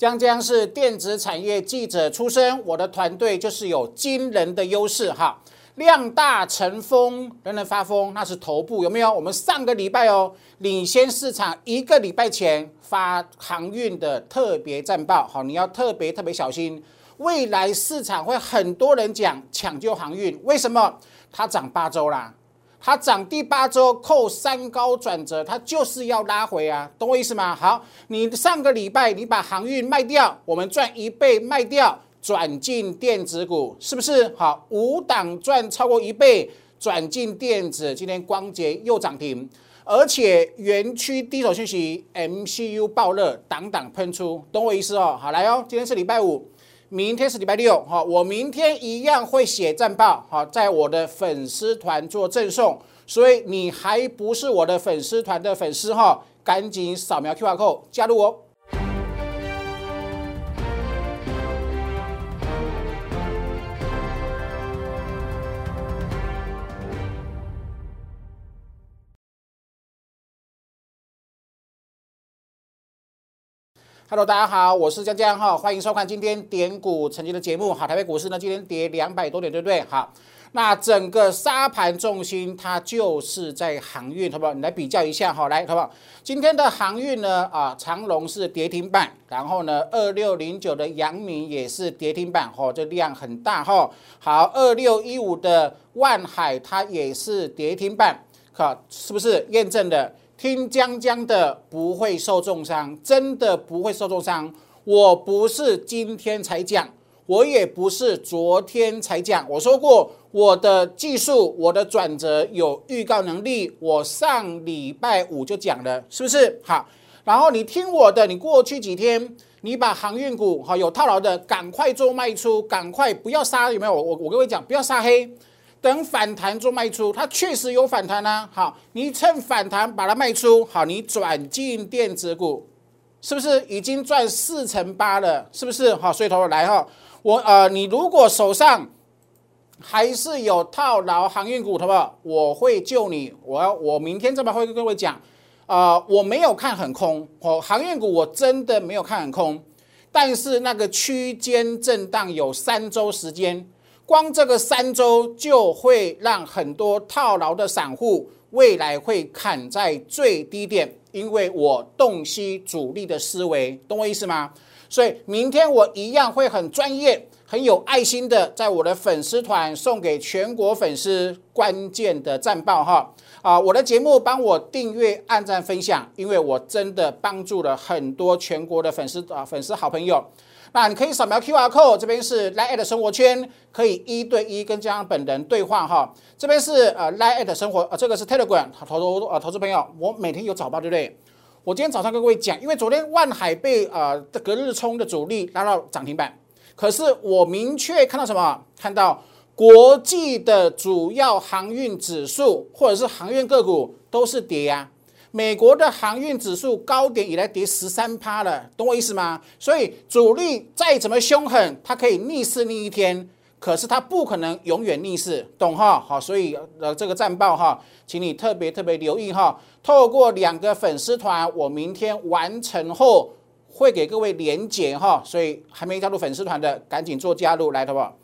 江江是电子产业记者出身，我的团队就是有惊人的优势哈。量大成风，人人发疯，那是头部有没有？我们上个礼拜哦，领先市场一个礼拜前发航运的特别战报，好，你要特别特别小心，未来市场会很多人讲抢救航运，为什么？它涨八周啦。它涨第八周扣三高转折，它就是要拉回啊，懂我意思吗？好，你上个礼拜你把航运卖掉，我们赚一倍卖掉，转进电子股，是不是？好，五档赚超过一倍，转进电子，今天光捷又涨停，而且园区低手讯息 MCU 爆热，档档喷出，懂我意思哦？好，来哦，今天是礼拜五。明天是礼拜六，哈，我明天一样会写战报，哈，在我的粉丝团做赠送，所以你还不是我的粉丝团的粉丝哈，赶紧扫描 QR code 加入我。Hello，大家好，我是江江哈，欢迎收看今天点股曾经的节目。好，台北股市呢今天跌两百多点，对不对？好，那整个沙盘重心它就是在航运，好不好？你来比较一下哈，来，好不好？今天的航运呢啊，长龙是跌停板，然后呢二六零九的阳明也是跌停板，哈，这量很大哈。好，二六一五的万海它也是跌停板，好，是不是验证的？听江江的不会受重伤，真的不会受重伤。我不是今天才讲，我也不是昨天才讲。我说过我的技术，我的转折有预告能力。我上礼拜五就讲了，是不是？好，然后你听我的，你过去几天你把航运股好有套牢的，赶快做卖出，赶快不要杀，有没有？我我我跟各位讲，不要杀黑。等反弹做卖出，它确实有反弹啊。好，你趁反弹把它卖出，好，你转进电子股，是不是已经赚四成八了？是不是？好，所以头来哈，我呃，你如果手上还是有套牢航运股，好不好？我会救你。我要我明天这边会跟各位讲，呃，我没有看很空，我航运股我真的没有看很空，但是那个区间震荡有三周时间。光这个三周就会让很多套牢的散户未来会砍在最低点，因为我洞悉主力的思维，懂我意思吗？所以明天我一样会很专业、很有爱心的，在我的粉丝团送给全国粉丝关键的战报哈啊！我的节目帮我订阅、按赞、分享，因为我真的帮助了很多全国的粉丝啊粉丝好朋友。那你可以扫描 Q R code，这边是 Line at 生活圈，可以一对一跟江本人对话哈。这边是呃 Line at 生活，呃这个是 Telegram 投投呃投资朋友，我每天有早报对不对？我今天早上跟各位讲，因为昨天万海被呃隔日冲的主力拉到涨停板，可是我明确看到什么？看到国际的主要航运指数或者是航运个股都是跌呀。美国的航运指数高点以来跌十三趴了，懂我意思吗？所以主力再怎么凶狠，它可以逆势逆一天，可是它不可能永远逆势，懂哈？好，所以呃这个战报哈，请你特别特别留意哈。透过两个粉丝团，我明天完成后会给各位连结哈，所以还没加入粉丝团的赶紧做加入来，好不好？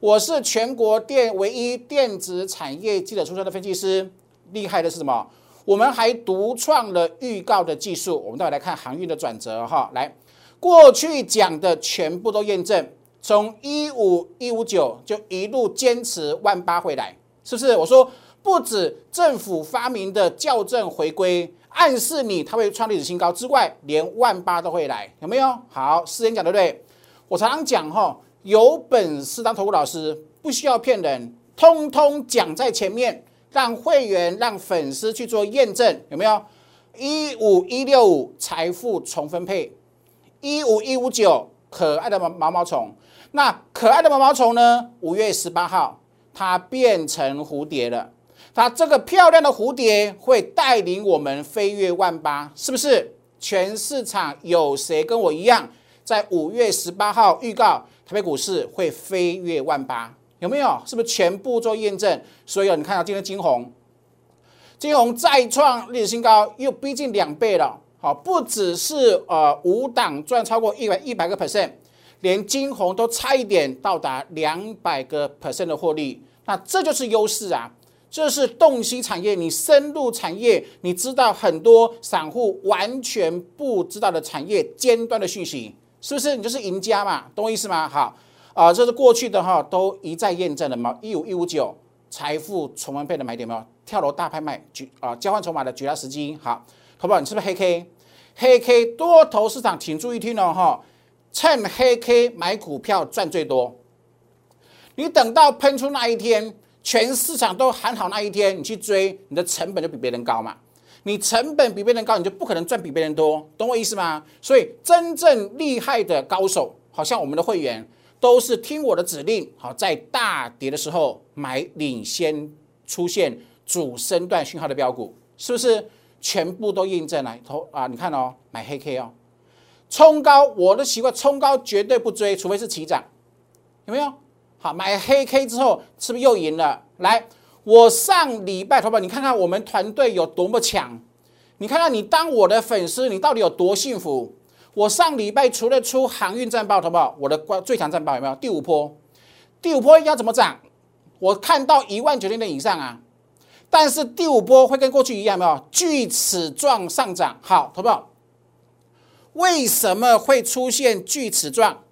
我是全国电唯一电子产业记者出身的分析师，厉害的是什么？我们还独创了预告的技术，我们再来看航运的转折哈。来，过去讲的全部都验证，从一五一五九就一路坚持万八回来，是不是？我说不止政府发明的校正回归，暗示你它会创历史新高之外，连万八都会来，有没有？好，事先讲对不对？我常常讲哈，有本事当投顾老师，不需要骗人，通通讲在前面。让会员、让粉丝去做验证，有没有？一五一六五财富重分配，一五一五九可爱的毛毛毛虫。那可爱的毛毛虫呢？五月十八号，它变成蝴蝶了。它这个漂亮的蝴蝶会带领我们飞越万八，是不是？全市场有谁跟我一样，在五月十八号预告台北股市会飞越万八？有没有？是不是全部做验证？所以你看到今天金红，金红再创历史新高，又逼近两倍了。好，不只是呃五档赚超过一百一百个 percent，连金红都差一点到达两百个 percent 的获利，那这就是优势啊！这是洞悉产业，你深入产业，你知道很多散户完全不知道的产业尖端的讯息，是不是？你就是赢家嘛，懂我意思吗？好，啊，这是过去的哈，都一再验证了嘛。一五一五九，财富重温倍的买点没有？跳楼大拍卖举啊，交换筹码的绝佳时机。好，好不好？你是不是黑 K？黑 K 多头市场，请注意听哦哈，趁黑 K 买股票赚最多。你等到喷出那一天。全市场都喊好那一天，你去追，你的成本就比别人高嘛。你成本比别人高，你就不可能赚比别人多，懂我意思吗？所以真正厉害的高手，好像我们的会员，都是听我的指令，好在大跌的时候买领先出现主升段讯号的标股，是不是全部都印证了？头啊，你看哦，买黑 K 哦，冲高，我的习惯冲高绝对不追，除非是起涨，有没有？好，买黑 K 之后是不是又赢了？来，我上礼拜，投保，你看看我们团队有多么强，你看看你当我的粉丝，你到底有多幸福？我上礼拜除了出航运战报，好不好，我的关最强战报有没有？第五波，第五波要怎么涨？我看到一万九千点以上啊，但是第五波会跟过去一样，没有锯齿状上涨。好，投保，为什么会出现锯齿状？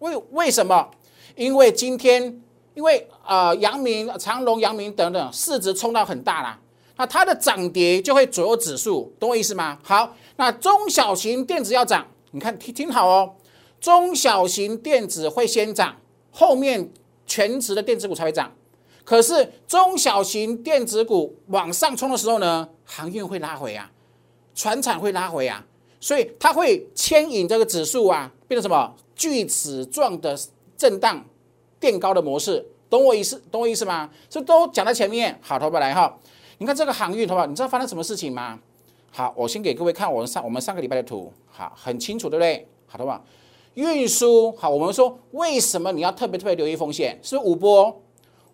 为为什么？因为今天，因为呃，阳明、长隆、阳明等等市值冲到很大啦，那它的涨跌就会左右指数，懂我意思吗？好，那中小型电子要涨，你看听听好哦，中小型电子会先涨，后面全值的电子股才会涨。可是中小型电子股往上冲的时候呢，航运会拉回啊，船产会拉回啊，所以它会牵引这个指数啊，变成什么锯齿状的。震荡垫高的模式，懂我意思？懂我意思吗？这都讲在前面。好，头发来哈，你看这个航运，头发，你知道发生什么事情吗？好，我先给各位看我们上我们上个礼拜的图，好，很清楚，对不对？好，的吧，运输好，我们说为什么你要特别特别留意风险？是五波，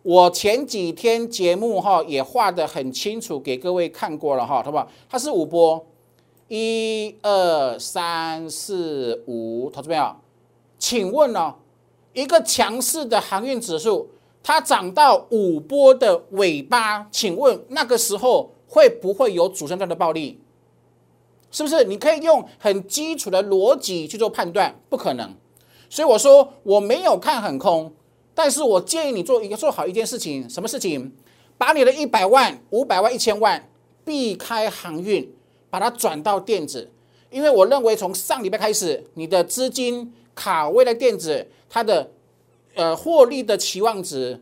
我前几天节目哈也画的很清楚，给各位看过了哈，头发，它是五波，一二三四五，投资朋友，请问呢？一个强势的航运指数，它涨到五波的尾巴，请问那个时候会不会有主升段的暴利？是不是？你可以用很基础的逻辑去做判断，不可能。所以我说我没有看很空，但是我建议你做一个做好一件事情，什么事情？把你的一百万、五百万、一千万避开航运，把它转到电子，因为我认为从上礼拜开始，你的资金。卡位的电子，它的呃获利的期望值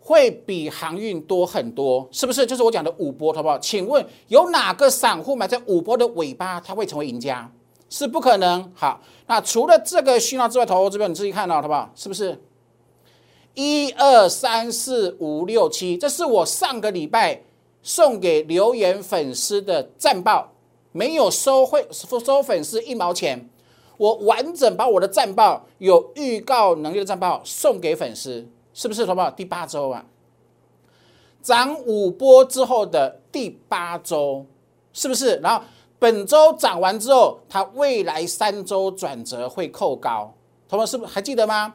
会比航运多很多，是不是？就是我讲的五波，好不好？请问有哪个散户买在五波的尾巴，他会成为赢家？是不可能。好，那除了这个讯号之外，投这边你自己看到，好不好？是不是？一二三四五六七，这是我上个礼拜送给留言粉丝的战报，没有收会收粉丝一毛钱。我完整把我的战报有预告能力的战报送给粉丝，是不是？好不好？第八周啊，涨五波之后的第八周，是不是？然后本周涨完之后，它未来三周转折会扣高，同学们是不是还记得吗？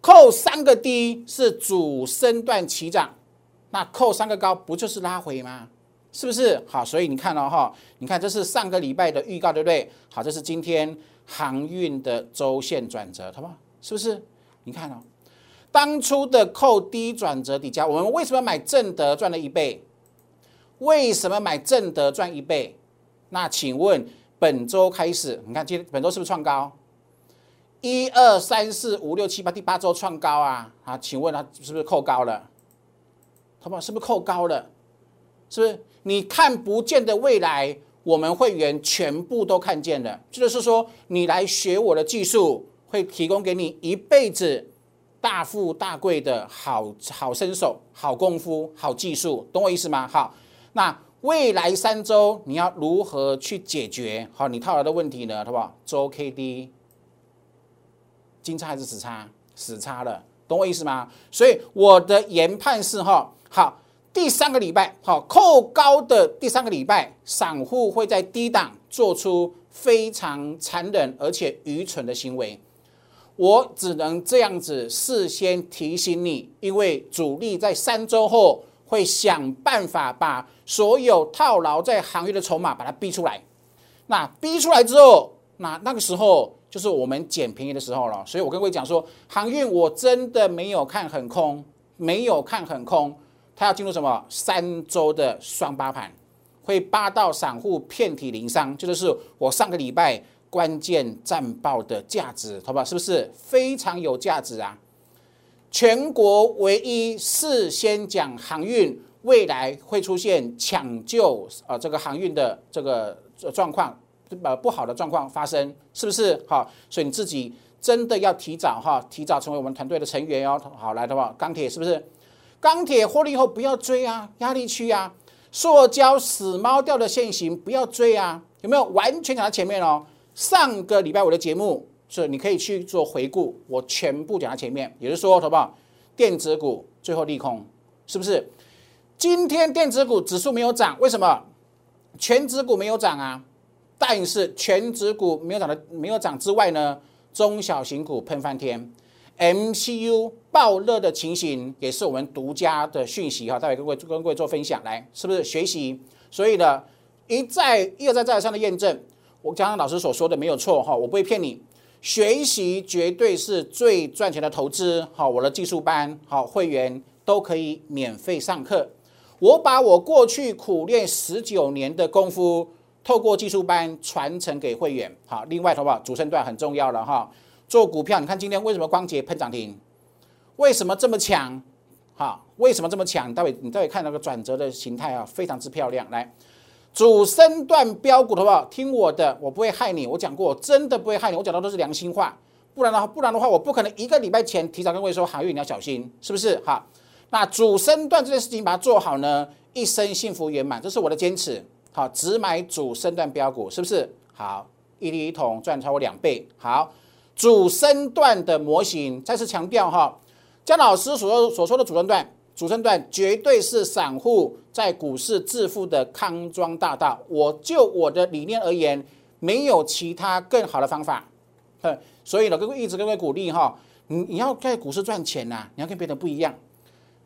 扣三个低是主升段起涨，那扣三个高不就是拉回吗？是不是？好，所以你看了哈，你看这是上个礼拜的预告，对不对？好，这是今天。航运的周线转折，好不好？是不是？你看哦，当初的扣低转折底价，我们为什么买正德赚了一倍？为什么买正德赚一倍？那请问本周开始，你看今本周是不是创高？一二三四五六七八，第八周创高啊！啊，请问它是不是扣高了？好不好？是不是扣高了？是不是？你看不见的未来。我们会员全部都看见了，这就是说，你来学我的技术，会提供给你一辈子大富大贵的好好身手、好功夫、好技术，懂我意思吗？好，那未来三周你要如何去解决好你套牢的问题呢？好不好？周 K D 金叉还是死叉？死叉了，懂我意思吗？所以我的研判是哈，好。第三个礼拜，好，扣高的第三个礼拜，散户会在低档做出非常残忍而且愚蠢的行为。我只能这样子事先提醒你，因为主力在三周后会想办法把所有套牢在行业的筹码把它逼出来。那逼出来之后，那那个时候就是我们捡便宜的时候了。所以我跟各位讲说，航运我真的没有看很空，没有看很空，它要进入什么三周的双八盘，会扒到散户遍体鳞伤，这就是我上个礼拜。关键战报的价值，好不好？是不是非常有价值啊？全国唯一事先讲航运未来会出现抢救啊，这个航运的这个状况，呃不好的状况发生，是不是？好，所以你自己真的要提早哈，提早成为我们团队的成员哦。好，来的话，钢铁是不是？钢铁获利以后不要追啊，压力区啊，塑胶死猫掉的现行不要追啊，有没有？完全讲在前面哦。上个礼拜我的节目是你可以去做回顾，我全部讲在前面，也就是说，好不好？电子股最后利空，是不是？今天电子股指数没有涨，为什么？全指股没有涨啊，但是全指股没有涨的没有涨之外呢，中小型股喷翻天，MCU 爆热的情形也是我们独家的讯息哈，待会跟各位跟各位做分享，来，是不是学习？所以呢，一再一而再再而三的验证。我刚刚老师所说的没有错哈，我不会骗你，学习绝对是最赚钱的投资。好，我的技术班好会员都可以免费上课。我把我过去苦练十九年的功夫，透过技术班传承给会员。好，另外，好不好？主升段很重要了哈。做股票，你看今天为什么光捷喷涨停？为什么这么强？好，为什么这么强？待会你待会看那个转折的形态啊，非常之漂亮。来。主升段标股的话，听我的，我不会害你。我讲过，真的不会害你。我讲的都是良心话，不然的话，不然的话，我不可能一个礼拜前提早跟各位说，航运你要小心，是不是？好，那主升段这件事情把它做好呢，一生幸福圆满，这是我的坚持。好，只买主升段标股，是不是？好，一粒一桶赚超过两倍。好，主升段的模型，再次强调哈，姜老师所说所说的主升段。主升段绝对是散户在股市致富的康庄大道。我就我的理念而言，没有其他更好的方法。哼所以呢，各位一直跟各位鼓励哈，你你要在股市赚钱呐，你要跟别人不一样，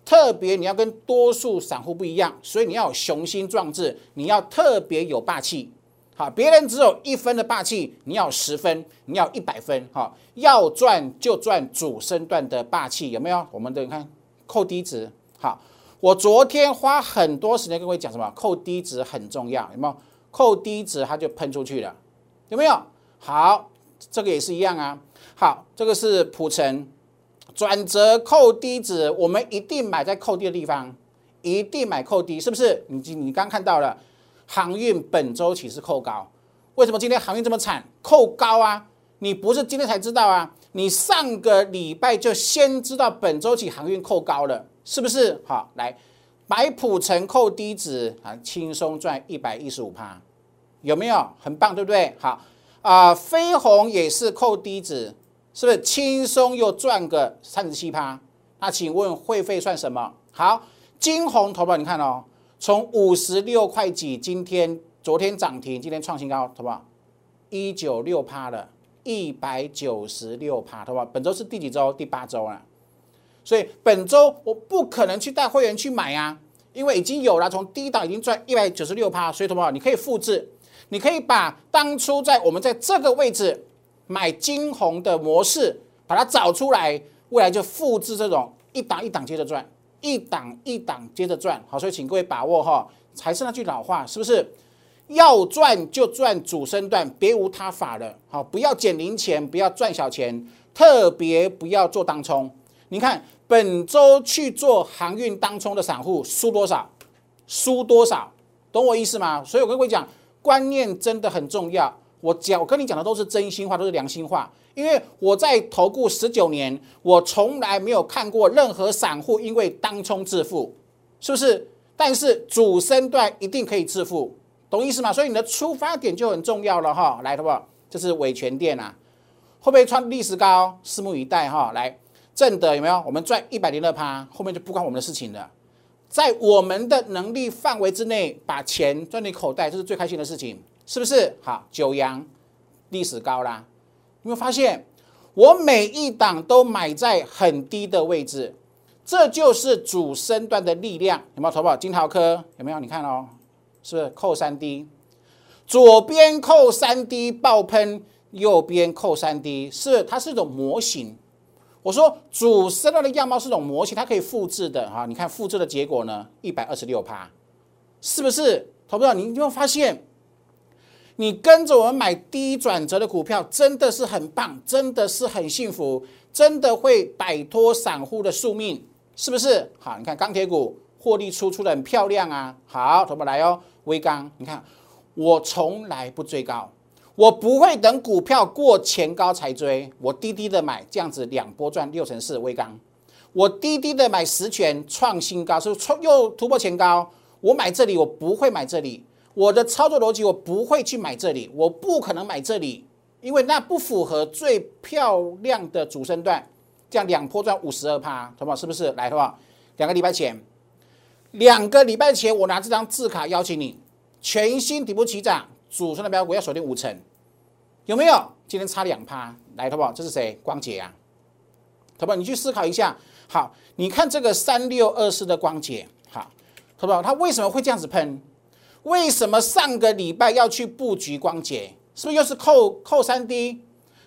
特别你要跟多数散户不一样，所以你要雄心壮志，你要特别有霸气。好，别人只有一分的霸气，你要十分，你要一百分。好，要赚就赚主升段的霸气，有没有？我们等看扣低值。好，我昨天花很多时间跟各位讲什么？扣低值很重要，有没有？扣低值它就喷出去了，有没有？好，这个也是一样啊。好，这个是普成转折扣低值，我们一定买在扣低的地方，一定买扣低，是不是？你你刚看到了，航运本周起是扣高，为什么今天航运这么惨？扣高啊！你不是今天才知道啊，你上个礼拜就先知道本周起航运扣高了。是不是好？来，买普成扣低值啊，轻松赚一百一十五趴，有没有？很棒，对不对？好啊，飞鸿也是扣低值，是不是轻松又赚个三十七趴？那请问会费算什么？好，金红投保，你看哦，从五十六块几，今天昨天涨停，今天创新高，投保一九六趴了，一百九十六趴，投保本周是第几周？第八周了。所以本周我不可能去带会员去买啊，因为已经有了，从低档已经赚一百九十六趴，所以同学们你可以复制，你可以把当初在我们在这个位置买金红的模式，把它找出来，未来就复制这种一档一档接着赚，一档一档接着赚。好，所以请各位把握哈，还是那句老话，是不是？要赚就赚主升段，别无他法了。好，不要捡零钱，不要赚小钱，特别不要做当冲。你看。本周去做航运当冲的散户输多少？输多少？懂我意思吗？所以我跟各位讲，观念真的很重要。我讲，我跟你讲的都是真心话，都是良心话。因为我在投顾十九年，我从来没有看过任何散户因为当冲致富，是不是？但是主升段一定可以致富，懂意思吗？所以你的出发点就很重要了哈。来，好不好？这是伟权店啊，会不会创历史高？拭目以待哈。来。正的有没有？我们赚一百零二趴，后面就不关我们的事情了。在我们的能力范围之内，把钱赚进口袋，这是最开心的事情。是不是？好，九阳历史高啦，有没有发现？我每一档都买在很低的位置，这就是主升段的力量，有没有？投保金豪科有没有？你看哦，是不是扣三 D？左边扣三 D 爆喷，右边扣三 D，是它是一种模型。我说主升浪的样貌是种模型，它可以复制的哈。你看复制的结果呢，一百二十六趴，是不是？投保你有没有发现？你跟着我们买低转折的股票，真的是很棒，真的是很幸福，真的会摆脱散户的宿命，是不是？好，你看钢铁股获利出出的很漂亮啊。好，投保来哦，微钢，你看我从来不追高，我不会等股票过前高才追，我低低的买，这样子两波赚六成四。微钢，我低低的买十权创新高，是不是创又突破前高？我买这里，我不会买这里。我的操作逻辑，我不会去买这里，我不可能买这里，因为那不符合最漂亮的主升段。这样两波赚五十二趴，好不好？是不是？来，好不好？两个礼拜前，两个礼拜前，我拿这张字卡邀请你，全新底部起涨，主升的标股要锁定五成，有没有？今天差两趴，来，好不好？这是谁？光洁啊，好不好？你去思考一下。好，你看这个三六二四的光洁，好，好不好？它为什么会这样子喷？为什么上个礼拜要去布局光捷？是不是又是扣扣三 D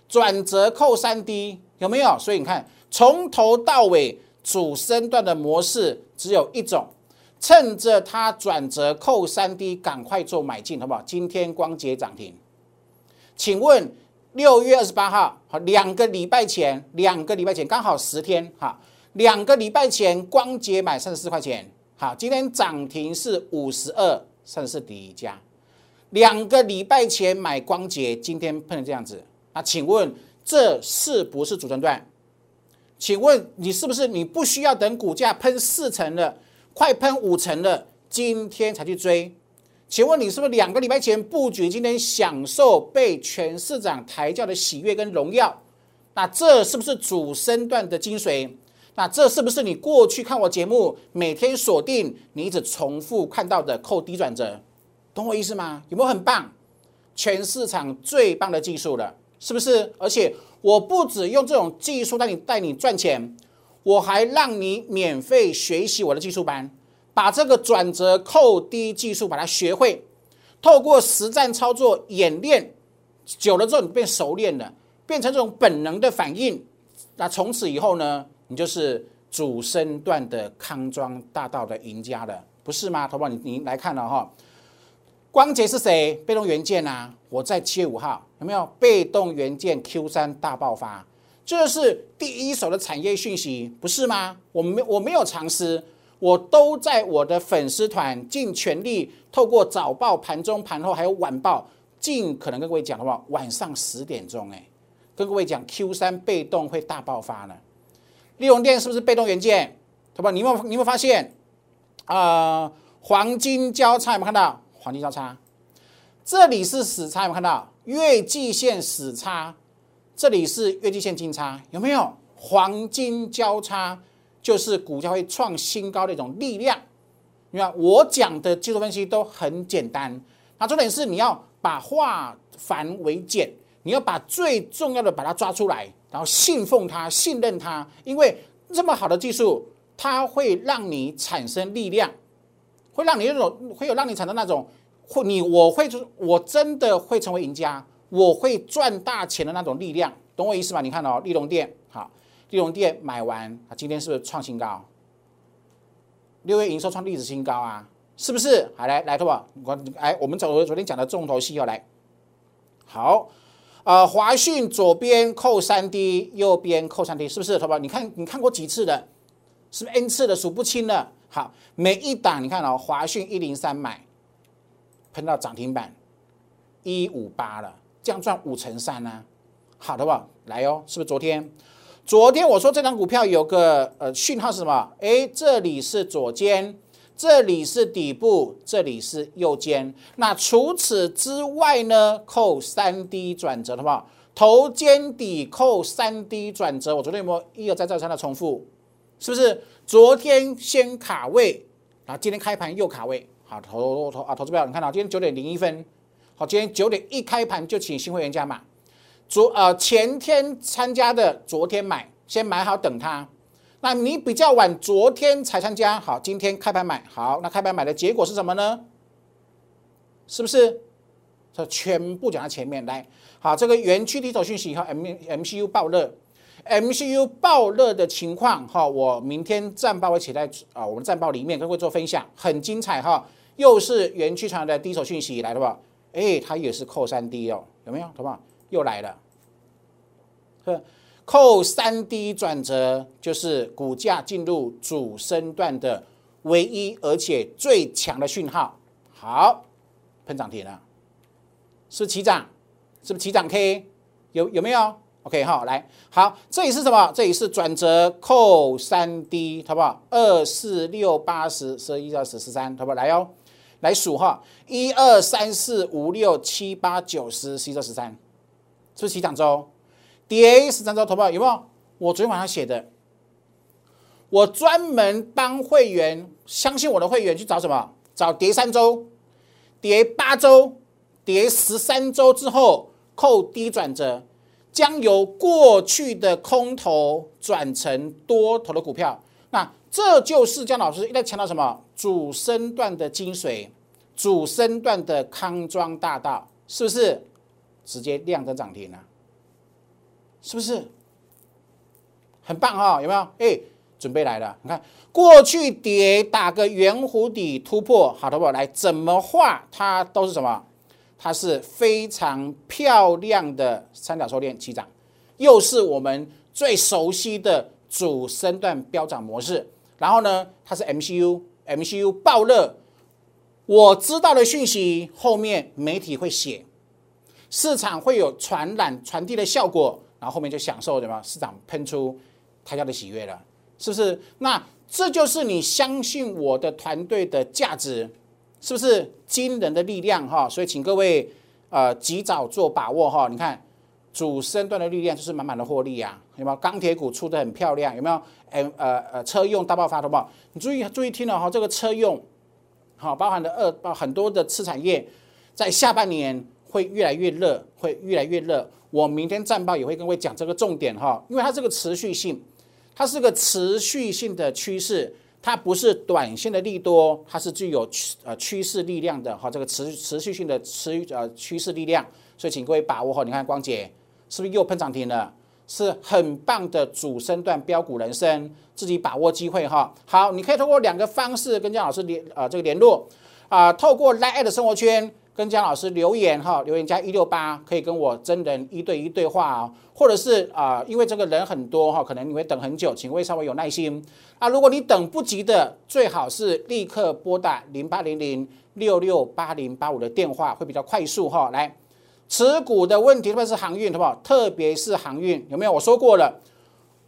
转折扣三 D 有没有？所以你看从头到尾主升段的模式只有一种，趁着它转折扣三 D 赶快做买进，好不好？今天光捷涨停，请问六月二十八号，好两个礼拜前，两个礼拜前刚好十天，哈，两个礼拜前光捷买三十四块钱，好，今天涨停是五十二。算是第一家，两个礼拜前买光洁，今天喷成这样子，那请问这是不是主升段？请问你是不是你不需要等股价喷四成了，快喷五成了，今天才去追？请问你是不是两个礼拜前布局，今天享受被全市场抬轿的喜悦跟荣耀？那这是不是主升段的精髓？那这是不是你过去看我节目每天锁定你一直重复看到的扣低转折，懂我意思吗？有没有很棒？全市场最棒的技术了，是不是？而且我不止用这种技术带你带你赚钱，我还让你免费学习我的技术班，把这个转折扣低技术把它学会，透过实战操作演练久了之后，你变熟练了，变成这种本能的反应。那从此以后呢？你就是主升段的康庄大道的赢家了，不是吗？投保你你来看了哈，光捷是谁？被动元件啊，我在七月五号有没有被动元件 Q 三大爆发？这是第一手的产业讯息，不是吗？我没我没有尝试，我都在我的粉丝团尽全力，透过早报、盘中、盘后还有晚报，尽可能跟各位讲的话，晚上十点钟哎，跟各位讲 Q 三被动会大爆发呢。利用电是不是被动元件？对吧？你有没有你有没有发现？啊，黄金交叉有没有看到？黄金交叉，这里是死叉有没有看到？月季线死叉，这里是月季线金叉，有没有？黄金交叉就是股价会创新高的一种力量。你看我讲的技术分析都很简单，那重点是你要把化繁为简，你要把最重要的把它抓出来。然后信奉它，信任它，因为这么好的技术，它会让你产生力量，会让你那种会有让你产生那种，会你我会就是我真的会成为赢家，我会赚大钱的那种力量，懂我意思吗？你看哦，利隆店好，利隆店买完啊，今天是不是创新高？六月营收创历史新高啊，是不是？好来来，对吧？我哎，我们走昨天讲的重头戏要来，好。呃，华讯左边扣三 D，右边扣三 D，是不是？好不好？你看，你看过几次的？是不是 N 次的数不清了？好，每一档你看哦，华讯一零三买，喷到涨停板一五八了，这样赚五成三呢？好的吧？来哦，是不是昨天？昨天我说这张股票有个呃讯号是什么？哎，这里是左肩。这里是底部，这里是右肩。那除此之外呢？扣三 D 转折，好不好？头肩底扣三 D 转折，我昨天有没有一而再再而三的重复？是不是？昨天先卡位，然后今天开盘又卡位。好，投投啊，投资票，你看到今天九点零一分，好，今天九点一开盘就请新会员加码，昨呃前天参加的，昨天买，先买好等它。那你比较晚，昨天才参加，好，今天开盘买，好，那开盘买的结果是什么呢？是不是？这全部讲在前面来。好，这个园区低头讯息和 M M C U 爆热，M C U 爆热的情况哈，我明天战报会写在啊我们战报里面，跟各位做分享，很精彩哈。又是园区传来的低手讯息来了吧？哎，它也是扣三 D 哦，有没有？好不好？又来了，呵。扣三 D 转折就是股价进入主升段的唯一而且最强的讯号。好，喷涨停了，是起涨？是不是起涨 K？有有没有？OK 哈，来，好，这里是什么？这里是转折扣三 D，好不好？二四六八十十一二十十三，好不好？来哦，来数哈，一二三四五六七八九十十一二十三，是不是起涨周？跌十三周投保有没有？我昨天晚上写的，我专门帮会员，相信我的会员去找什么？找跌三周、跌八周、跌十三周之后扣低转折，将由过去的空头转成多头的股票。那这就是姜老师一直强调什么？主升段的精髓，主升段的康庄大道，是不是直接亮灯涨停了？是不是很棒哈？有没有？哎，准备来了。你看，过去跌打个圆弧底突破，好的不？来，怎么画它都是什么？它是非常漂亮的三角收敛起涨，又是我们最熟悉的主升段飙涨模式。然后呢，它是 MCU，MCU 爆热。我知道的讯息，后面媒体会写，市场会有传染传递的效果。然后后面就享受什么市场喷出他家的喜悦了，是不是？那这就是你相信我的团队的价值，是不是惊人的力量哈？所以请各位呃及早做把握哈。你看主升段的力量就是满满的获利啊，有没有？钢铁股出的很漂亮，有没有？哎呃呃，车用大爆发，好不好？你注意注意听了哈，这个车用好包含的二包很多的次产业，在下半年会越来越热，会越来越热。我明天战报也会跟各位讲这个重点哈，因为它这个持续性，它是个持续性的趋势，它不是短线的利多，它是具有趋呃趋势力量的哈，这个持持续性的持呃趋势力量，所以请各位把握哈。你看光姐是不是又喷涨停了？是很棒的主升段标股人生，自己把握机会哈。好，你可以通过两个方式跟姜老师联啊这个联络啊，透过 Line 的生活圈。跟姜老师留言哈，留言加一六八，可以跟我真人一对一对话啊，或者是啊，因为这个人很多哈，可能你会等很久，请会稍微有耐心啊。如果你等不及的，最好是立刻拨打零八零零六六八零八五的电话，会比较快速哈。来，持股的问题，特别是航运，好不好？特别是航运，有没有？我说过了，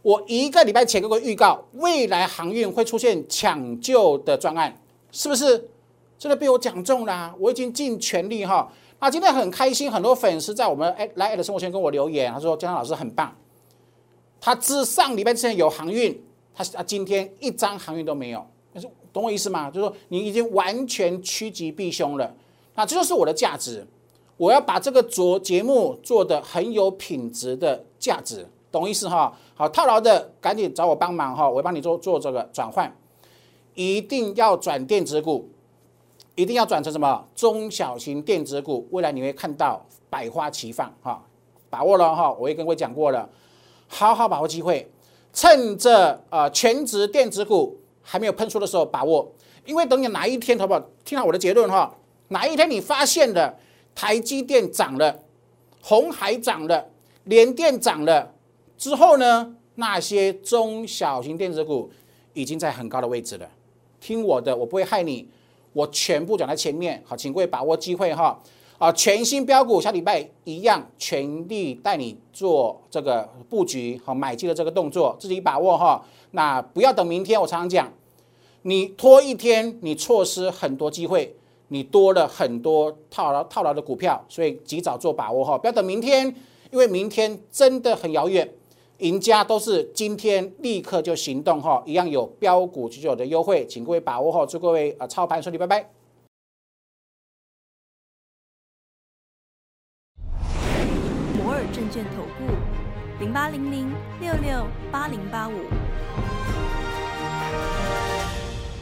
我一个礼拜前给个预告，未来航运会出现抢救的专案，是不是？真的被我讲中了，我已经尽全力哈。那今天很开心，很多粉丝在我们哎来的生活圈跟我留言，他说江老师很棒。他自上礼拜之前有航运，他他今天一张航运都没有，是懂我意思吗？就是说你已经完全趋吉避凶了。那这就是我的价值，我要把这个做节目做的很有品质的价值，懂意思哈？好，套牢的赶紧找我帮忙哈，我帮你做做这个转换，一定要转电子股。一定要转成什么中小型电子股，未来你会看到百花齐放哈，把握了哈，我也跟各位讲过了，好好把握机会，趁着呃全职电子股还没有喷出的时候把握，因为等你哪一天，好不好？听到我的结论哈，哪一天你发现了台积电涨了，红海涨了，联电涨了之后呢，那些中小型电子股已经在很高的位置了，听我的，我不会害你。我全部讲在前面，好，请各位把握机会哈，啊，全新标股下礼拜一样全力带你做这个布局和买进的这个动作，自己把握哈。那不要等明天，我常常讲，你拖一天，你错失很多机会，你多了很多套牢套牢的股票，所以及早做把握哈，不要等明天，因为明天真的很遥远。赢家都是今天立刻就行动哈，一样有标股持有的优惠，请各位把握哈，祝各位啊操盘顺利，拜拜。摩尔证券投顾零八零零六六八零八五。